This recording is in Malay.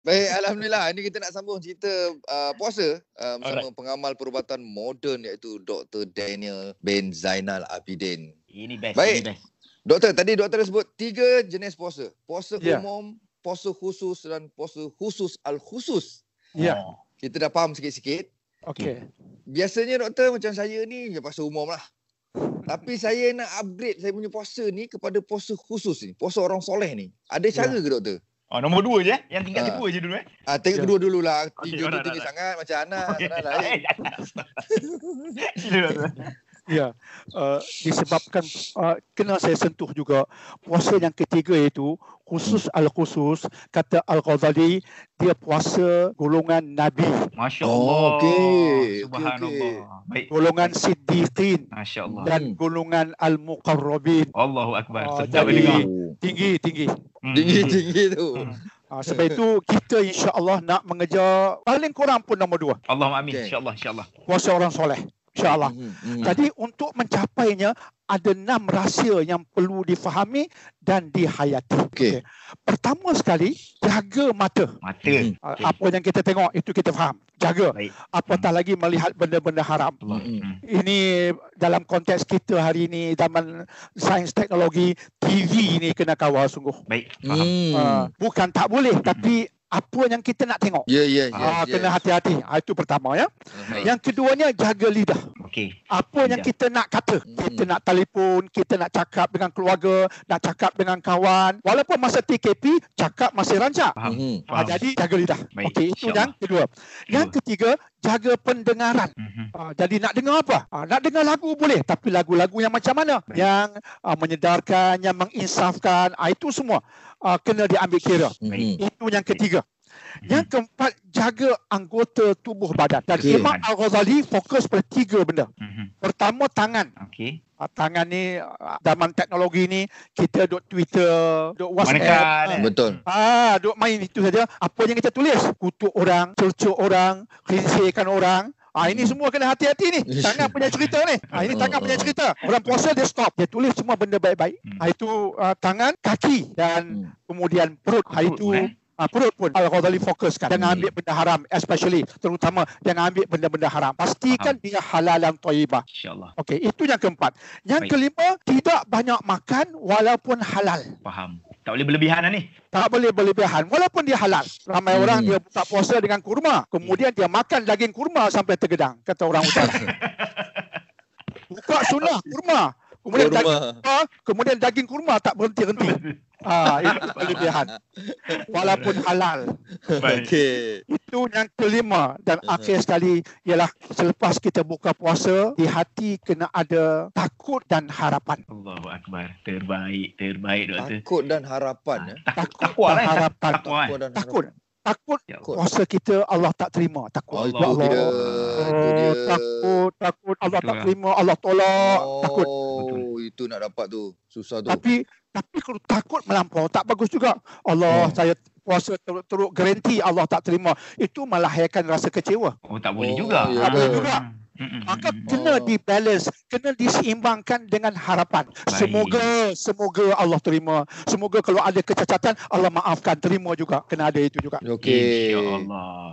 Baik, Alhamdulillah. Ini kita nak sambung cerita uh, puasa uh, bersama Alright. pengamal perubatan moden iaitu Dr. Daniel bin Zainal Abidin. Ini best. Baik. Ini best. Doktor, tadi doktor dah sebut tiga jenis puasa. Puasa Ya. umum, puasa khusus dan puasa khusus al-khusus. Ya, Oh. Kita dah faham sikit-sikit. okey. Biasanya doktor macam saya ni ya puasa umum lah. Tapi saya nak upgrade saya punya puasa ni kepada puasa khusus ni. Puasa orang soleh ni. Ada cara Ya. ke doktor? Oh, nombor dua je eh. Yang tingkat Ah. kedua je dulu eh. Ah, tengok Ya. kedua dululah. Okey, Tiga tu alright, tinggi alright. sangat macam Anas. Okay. Anas lain. Eh. Ya, uh, disebabkan uh, kena saya sentuh juga puasa yang ketiga itu khusus al-khusus kata Al-Ghazali dia puasa golongan nabi, Masya Oh, Allah. okey. Okey, Subhanallah. Baik. golongan siddiqin Masya Allah. dan golongan al-muqarrabin. Allahu Akbar. Oh, Sedap jadi- dengar. Oh. Tinggi. Tinggi-tinggi tu. Hmm. Uh, sebab itu kita insya-Allah nak mengejar paling kurang pun nombor dua, Allahumma amin. Okey. InsyaAllah. InsyaAllah. puasa orang soleh. Insya-Allah. Hmm, hmm. Jadi untuk mencapainya ada enam rahsia yang perlu difahami dan dihayati. Okey. Pertama sekali, jaga mata. Mata. Hmm. Uh, Okey. Apa yang kita tengok itu kita faham. Jaga. Baik. Apatah lagi melihat benda-benda haram. Hmm. Hmm. Ini dalam konteks kita hari ini zaman sains teknologi TV ni kena kawal sungguh. Baik. Faham. Hmm. Uh, bukan tak boleh tapi apa yang kita nak tengok. Ya, ya, ya. Ah, kena hati-hati. Ah, itu pertama ya. Baik. Yang keduanya jaga lidah. Okey. Apa yang kita nak kata. Hmm. Kita nak telefon, kita nak cakap dengan keluarga, nak cakap dengan kawan. Walaupun masa TKP, cakap masih rancak. Faham. Hmm. Ah, Faham. jadi jaga lidah. Baik, Okey, itu yang kedua. Yang ketiga, jaga pendengaran. Mhm. Ah, jadi nak dengar apa? Ah, nak dengar lagu boleh, tapi lagu-lagu yang macam mana? Baik. Yang ah, menyedarkan, yang menginsafkan, ah, itu semua ah, kena diambil kira. Hmm. Itu yang ketiga. Yang keempat, jaga anggota tubuh badan. Dan Okey. Imam Al-Ghazali fokus pada tiga benda. Mhm. Pertama, tangan. Okey. Ah, tangan ni, ah, zaman teknologi ni, kita duk Twitter, duk WhatsApp. Menekan, ah, eh. Betul. Ah, duk main itu saja. Apa yang kita tulis? Kutuk orang, cercuk orang, kelinsirkan orang. Ah, ini semua kena hati-hati ni. Tangan punya cerita ni. Ah, ini tangan punya cerita. Orang puasa dia stop. Dia tulis semua benda baik-baik. Hmm. Ah, itu ah, tangan, kaki dan Hmm. kemudian perut. Ah, itu ah, perut pun Al-Ghazali fokuskan. Jangan Hmm. ambil benda haram. Especially, terutama jangan ambil benda-benda haram. Pastikan dia halal dan taibah. InsyaAllah. Okey, itu yang keempat. Yang Baik. kelima, tidak banyak makan walaupun halal. Faham. Tak boleh berlebihan lah ni. Tak boleh berlebihan walaupun dia halal. Ramai Hmm. orang dia buka puasa dengan kurma. Kemudian dia makan daging kurma sampai tergedang. Kata orang utara. buka sunnah kurma. Kemudian daging Kurma. kurma, kemudian daging kurma tak berhenti-henti. Ah, itu berlebihan. Walaupun halal. Baik. Okey. Itu yang kelima dan Uh-huh. akhir sekali ialah selepas kita buka puasa, di hati kena ada takut dan harapan. Allahu Akbar. Terbaik. Terbaik, doktor. Takut dan harapan. ya. Takut. Takwa dan lah. harapan. Takwa. Takut dan harapan. Takut Ya Takut. puasa kita Allah tak terima. Takut. Oh, itu Allah. dia. Allah. Dia. Oh, takut, takut Allah tak Itulah. terima, Allah tolak, takut. Oh, itu nak dapat tu. Susah tu. Tapi tapi kalau takut melampau tak bagus juga. Allah Hmm. saya puasa teruk-teruk garanti Allah tak terima. Itu melahirkan rasa kecewa. Oh, tak boleh Oh, juga. ya. Tak boleh juga. Mm-mm. Maka kena Oh. dibalance, kena diseimbangkan dengan harapan. Baik. Semoga semoga Allah terima. Semoga kalau ada kecacatan Allah maafkan, terima juga. Kena ada itu juga. Okey. InsyaAllah.